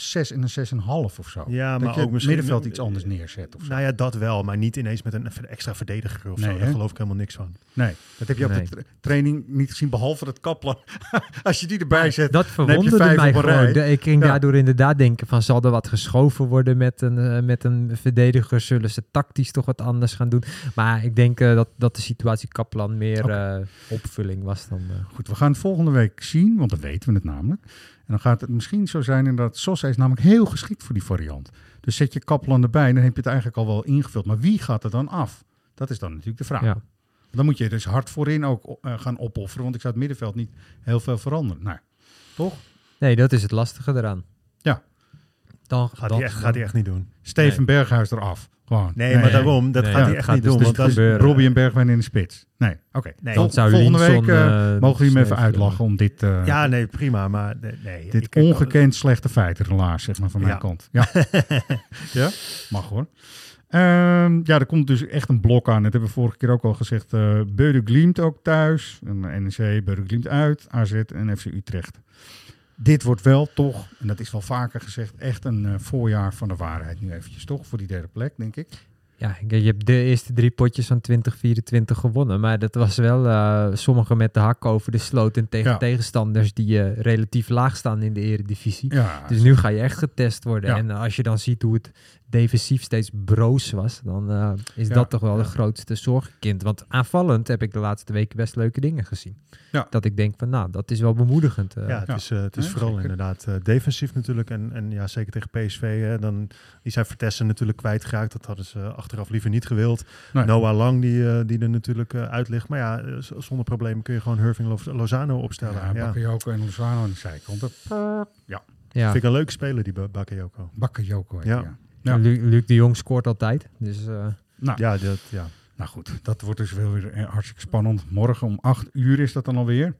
6 en een 6,5 of zo.
Ja,
dat
maar
je
ook
het
misschien-
middenveld iets anders neerzet of zo.
Nou ja, dat wel, maar niet ineens met een extra verdediger of
Nee,
zo.
hè?
Daar geloof ik helemaal niks van.
Nee, dat heb je op de tra- training niet gezien, behalve dat Kaplan. <laughs> Als je die erbij zet,
dat
heb je
verwonderde
vijf
mij
op een
gewoon. De- ik ging
Ja.
daardoor inderdaad denken van zal er wat geschoven worden met een, eh, met een verdediger? Zullen ze tactisch toch wat anders gaan doen? Maar ik denk eh, dat, dat de situatie Kaplan meer eh, opvulling was dan... eh,
Goed, we gaan het volgende week zien, want dan weten we het namelijk. En dan gaat het misschien zo zijn inderdaad, Sosa is namelijk heel geschikt voor die variant. Dus zet je Kaplan erbij, dan heb je het eigenlijk al wel ingevuld. Maar wie gaat er dan af? Dat is dan natuurlijk de vraag.
ja.
Dan moet je dus hard voorin ook eh, gaan opofferen, want ik zou het middenveld niet heel veel veranderen. Nou, toch?
Nee, dat is het lastige eraan. Dan,
Gaat
dan,
hij echt, gaat hij echt niet doen.
Steven Berghuis eraf. Gewoon.
Nee, maar daarom, dat
Nee,
gaat
ja,
hij echt
gaat
niet
dus
doen.
dus
Want dat is.
Robbie en Bergwijn in de spits. Nee, oké. Vol-
zou
volgende
Linson,
week eh,
eh,
mogen we hem even uitlachen om dit, eh,
ja, nee, prima, maar nee,
dit ongekend slechte feitenrelaas, zeg maar, van mijn
Ja.
kant. Ja, <laughs> ja? mag hoor. Ehm, ja, er komt dus echt een blok aan. Dat hebben we vorige keer ook al gezegd. eh Beude Glimt ook thuis. NEC, Beude Glimt uit. AZ en FC Utrecht. Dit wordt wel toch, en dat is wel vaker gezegd, echt een eh, voorjaar van de waarheid nu eventjes, toch? Voor die derde plek, denk ik.
Ja, je hebt de eerste drie potjes van 2024 gewonnen. Maar dat was wel eh sommige met de hak over de sloot. En tegen
Ja.
tegenstanders die eh, relatief laag staan in de eredivisie.
Ja,
Dus nu ga je echt getest worden.
Ja.
En als je dan ziet hoe het defensief steeds broos was, dan eh, is
Ja,
dat toch wel
ja.
de grootste zorgkind. Want aanvallend heb ik de laatste weken best leuke dingen gezien.
Ja.
Dat ik denk van, nou, dat is wel bemoedigend. eh.
Ja, het
Ja.
is, eh, het is
Ja,
vooral
zeker.
inderdaad eh, defensief natuurlijk. En, en ja, zeker tegen PSV. Hè, dan, die zijn Vertessen natuurlijk kwijtgeraakt. Dat hadden ze achteraf liever niet gewild.
Nee.
Noah Lang, die, eh, die er natuurlijk eh, uit ligt. Maar ja, zonder problemen kun je gewoon Hirving Lo- Lozano opstellen.
Ja,
Ja,
Bakayoko en Lozano aan de zijkant. Ja,
ja.
Vind ik een leuke speler, die Ba- Bakayoko.
Bakayoko.
ja.
Ja.
Lu- Luc de Jong scoort altijd. Dus eh,
Nou,
Ja, dat, ja.
nou goed, dat wordt dus wel weer eh, hartstikke spannend. Morgen om acht uur is dat dan alweer.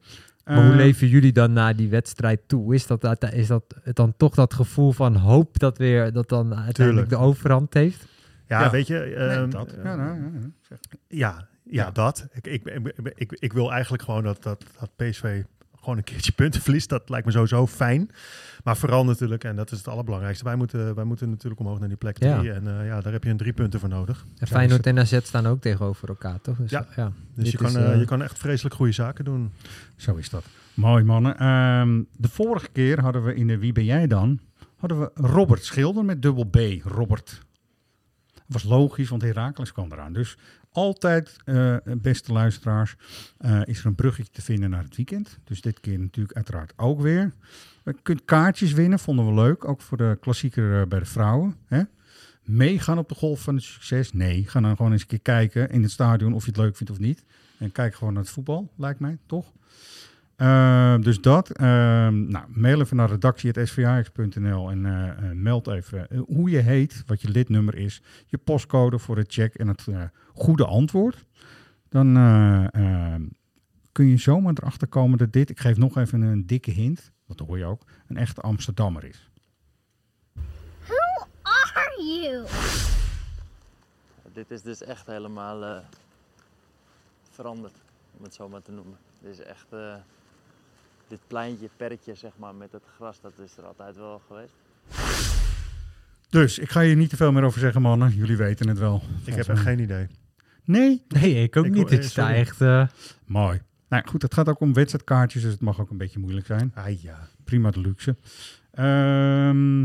Maar hoe
Eh,
leven jullie dan naar die wedstrijd toe? Is dat, is dat dan toch dat gevoel van hoop dat weer dat dan uiteindelijk
Tuurlijk.
de overhand heeft?
Ja,
Ja.
weet je...
nee,
ehm,
dat. Ja, nou, ja, ja, zeg.
Ja, ja,
Ja.
dat. Ik, ik, ik, ik, ik wil eigenlijk gewoon dat, dat, dat PSV gewoon een keertje punten verliest. Dat lijkt me sowieso fijn. Maar vooral natuurlijk, en dat is het allerbelangrijkste, wij moeten, wij moeten natuurlijk omhoog naar die plek
Ja.
3. En eh, ja, daar heb je een drie punten voor nodig.
En Feyenoord en AZ staan ook tegenover elkaar, toch? Dus,
Ja.
ja.
Dus je kan,
is,
eh,
eh,
je kan echt vreselijk goede zaken doen.
Zo is dat. Mooi mannen. Ehm, de vorige keer hadden we in de Wie ben jij dan? Hadden we Robert Schilder met dubbel B. Robert. was logisch, want Herakles kwam eraan. Dus altijd, eh, beste luisteraars, eh, is er een bruggetje te vinden naar het weekend. Dus dit keer natuurlijk uiteraard ook weer. Je kunt kaartjes winnen, vonden we leuk. Ook voor de klassieker eh, bij de vrouwen. Hè? Meegaan op de golf van het succes? Nee, ga dan gewoon eens een keer kijken in het stadion of je het leuk vindt of niet. En kijk gewoon naar het voetbal, lijkt mij, toch? Uh, dus dat. Uh, nou, mail even naar redactie.svax.nl en uh, meld even hoe je heet, wat je lidnummer is, je postcode voor het check en het goede antwoord. Dan ehm, kun je zomaar erachter komen dat dit, ik geef nog even een dikke hint, dat hoor je ook, een echte Amsterdammer is.
Who are you?
Dit is dus echt helemaal veranderd, om het zo maar te noemen. Dit is echt dit pleintje, perkje, zeg maar, met het gras, dat is er altijd wel geweest.
Dus ik ga hier niet te veel meer over zeggen, mannen. Jullie weten het wel.
Ik heb echt geen idee.
Nee?
Nee, ik ook ik, niet. Dit is daar echt... Uh...
Mooi. Nou goed, het gaat ook om wedstrijdkaartjes, dus het mag ook een beetje moeilijk zijn.
Ah ja.
Prima de luxe. Um,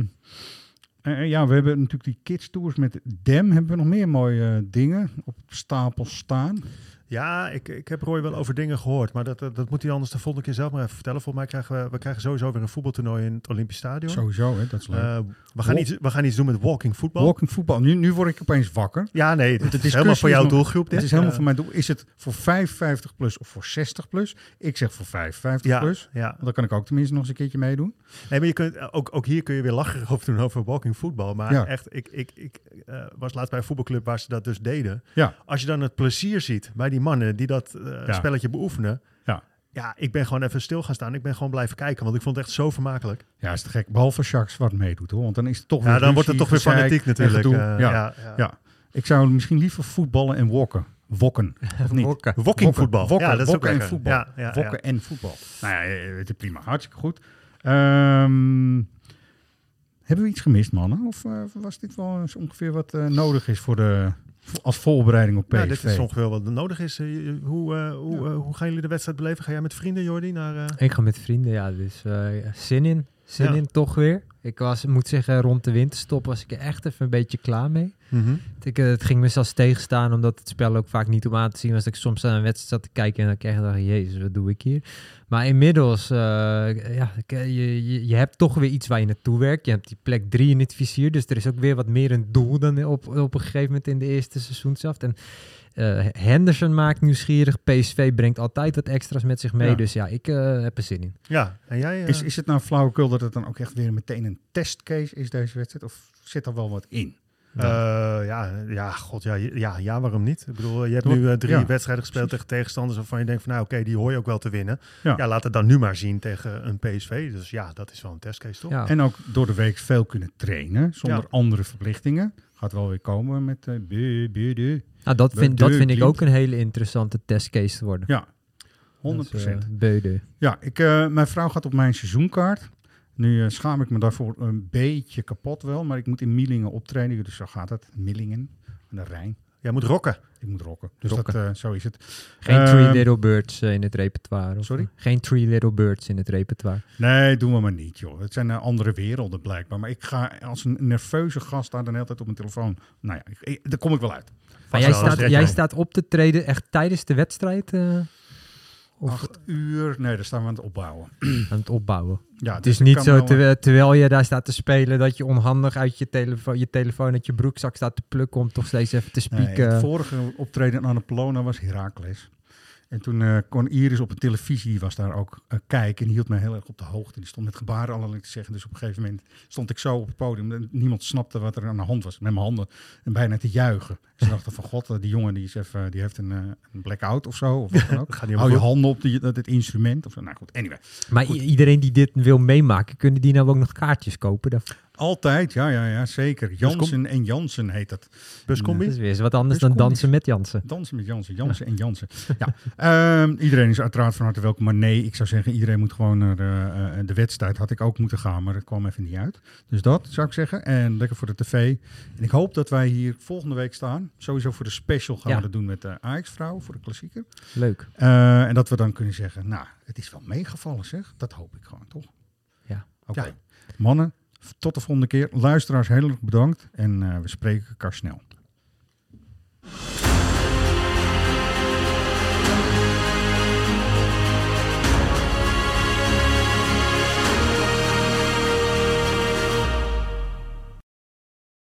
uh, ja, we hebben natuurlijk die kids tours met Dem. Hebben we nog meer mooie uh, dingen op stapel staan?
Ja, ik, ik heb Roy wel over dingen gehoord, maar dat, dat, dat, moet hij anders de volgende keer zelf maar even vertellen. Volgens mij krijgen we, we krijgen sowieso weer een voetbaltoernooi in het Olympisch Stadion.
Sowieso, hè? dat is leuk. Uh,
we, gaan iets, we gaan iets doen met walking voetbal.
Walking voetbal. Nu, nu word ik opeens wakker.
Ja, nee, het is helemaal voor jouw doelgroep.
Het is helemaal voor mijn doel. Is het voor 55 plus of voor 60 plus? Ik zeg voor 55
ja,
plus.
Ja.
Dan kan ik ook tenminste nog eens een keertje meedoen.
Nee, maar je kunt, ook, ook hier kun je weer lachen over doen over walking voetbal. Maar ja. echt, ik, ik, ik uh, was laatst bij een voetbalclub waar ze dat dus deden.
Ja.
Als je dan het plezier ziet bij die mannen die dat uh, ja. spelletje beoefenen.
Ja.
Ja, ik ben gewoon even stil gaan staan. Ik ben gewoon blijven kijken, want ik vond het echt zo vermakelijk.
Ja, is te gek. Behalve Jacques wat meedoet hoor. Want dan is het toch
ja,
weer
dan wordt het toch weer fanatiek natuurlijk. Uh,
ja, ja, ja. ja, Ik zou misschien liever voetballen en wokken. Wokken. <laughs> Of niet?
Wokken.
Wokking voetbal.
Wokken,
ja, dat is
wokken
ook
en
lekker.
voetbal.
Ja, ja,
wokken
ja.
en voetbal. Nou ja, het is prima. Hartstikke goed. Um, hebben we iets gemist, mannen? Of uh, was dit wel eens ongeveer wat uh, nodig is voor de, als voorbereiding op PSV?
Ja, dit is ongeveer wat nodig is. Uh, hoe, hoe, ja. hoe gaan jullie de wedstrijd beleven? Ga jij met vrienden, Jordi? Naar,
Ik ga met vrienden, ja. Dus zin in. Zin ja. in, toch weer. Ik was, moet zeggen, rond de winterstop was ik er echt even een beetje klaar mee.
Mm -hmm.
ik, het ging me zelfs tegenstaan, omdat het spel ook vaak niet om aan te zien was. Dat ik soms aan een wedstrijd zat te kijken en dan kreeg ik dacht, jezus, wat doe ik hier? Maar inmiddels, uh, ja, je, je, je, hebt toch weer iets waar je naartoe werkt. Je hebt die plek drie in het vizier, dus er is ook weer wat meer een doel dan op, op een gegeven moment in de eerste seizoenshelft. En uh, Henderson maakt nieuwsgierig. PSV brengt altijd wat extra's met zich mee.
Ja.
Dus ja, ik uh, heb er zin in.
Ja, en jij?
Is, is het nou flauwekul dat het dan ook echt weer meteen een testcase is, deze wedstrijd? Of zit er wel wat in?
Uh, ja, ja, god, ja, ja, ja, waarom niet? Ik bedoel, je hebt nu uh, drie
Ja,
wedstrijden gespeeld tegen tegenstanders waarvan je denkt van, nou oké, die hoor je ook wel te winnen.
Ja.
Ja. laat het dan nu maar zien tegen een PSV. Dus ja, dat is wel een testcase, toch?
Ja.
En ook door de week veel kunnen trainen, zonder
Ja.
andere verplichtingen. Gaat wel weer komen met uh, bu, du.
Nou, dat
De
vind, dat vind ik ook een hele interessante testcase te worden.
Ja, 100
Dus, eh, Beude.
Ja, ik, eh, mijn vrouw gaat op mijn seizoenkaart. Nu eh, schaam ik me daarvoor een beetje kapot wel, maar ik moet in Millingen optreden, dus zo gaat het. Millingen, aan de Rijn.
Jij moet rocken.
Ik moet rocken. Dus
Rocken.
Dat, eh, zo is het.
Geen
Ehm,
Three Little Birds eh, in het repertoire. of-
sorry?
Geen Three Little Birds in het repertoire.
Nee, doen we maar niet, joh. Het zijn andere werelden blijkbaar. Maar ik ga als een nerveuze gast daar dan de hele tijd op mijn telefoon. Nou ja, ik, ik- daar kom ik wel uit.
Maar jij, staat, jij staat op te treden echt tijdens de wedstrijd eh, of
Acht uur, nee, daar staan we aan het opbouwen. <clears throat>
aan het opbouwen.
Ja,
Het
dus
is niet zo, terwijl, terwijl je daar staat te spelen, dat je onhandig uit je telefoon, je telefoon uit je broekzak staat te plukken om toch steeds even te
Nee,
spieken.
het vorige optreden aan de Polona was Heracles. En toen eh, kon Iris op de televisie, die was daar ook eh, kijken. En die hield mij heel erg op de hoogte. Die stond met gebaren allerlei te zeggen. Dus op een gegeven moment stond ik zo op het podium. En niemand snapte wat er aan de hand was. Met mijn handen en bijna te juichen. Ze dachten van god, eh, die jongen die, is even, die heeft een, een blackout of zo. Of wat dan ook. <laughs> Hou je handen op die, dat, het instrument. Of zo. Nou goed, anyway.
maar iedereen die dit wil meemaken, kunnen die nou ook nog kaartjes kopen? Dat,
Altijd, ja, ja, ja, zeker. Jansen en Jansen heet dat.
goed. Buscombi?
dat is weer eens wat anders
Dus
dan dansen met Jansen.
Dansen met Jansen, Jansen en Jansen. Ja. Ehm, iedereen is uiteraard van harte welkom. Maar nee, ik zou zeggen, iedereen moet gewoon naar eh, eh, de wedstrijd. Had ik ook moeten gaan, maar dat kwam even niet uit. Dus dat zou ik zeggen. En lekker voor de tv. En ik hoop dat wij hier volgende week staan. Sowieso voor de special gaan
Ja.
we dat doen met de Ajax-vrouw, voor de klassieker.
Leuk.
Eh, en dat we dan kunnen zeggen, nou, het is wel meegevallen zeg. Dat hoop ik gewoon, toch?
Ja.
Oké.
Ja.
Mannen, tot de volgende keer. Luisteraars, heel erg bedankt. En eh, we spreken elkaar snel.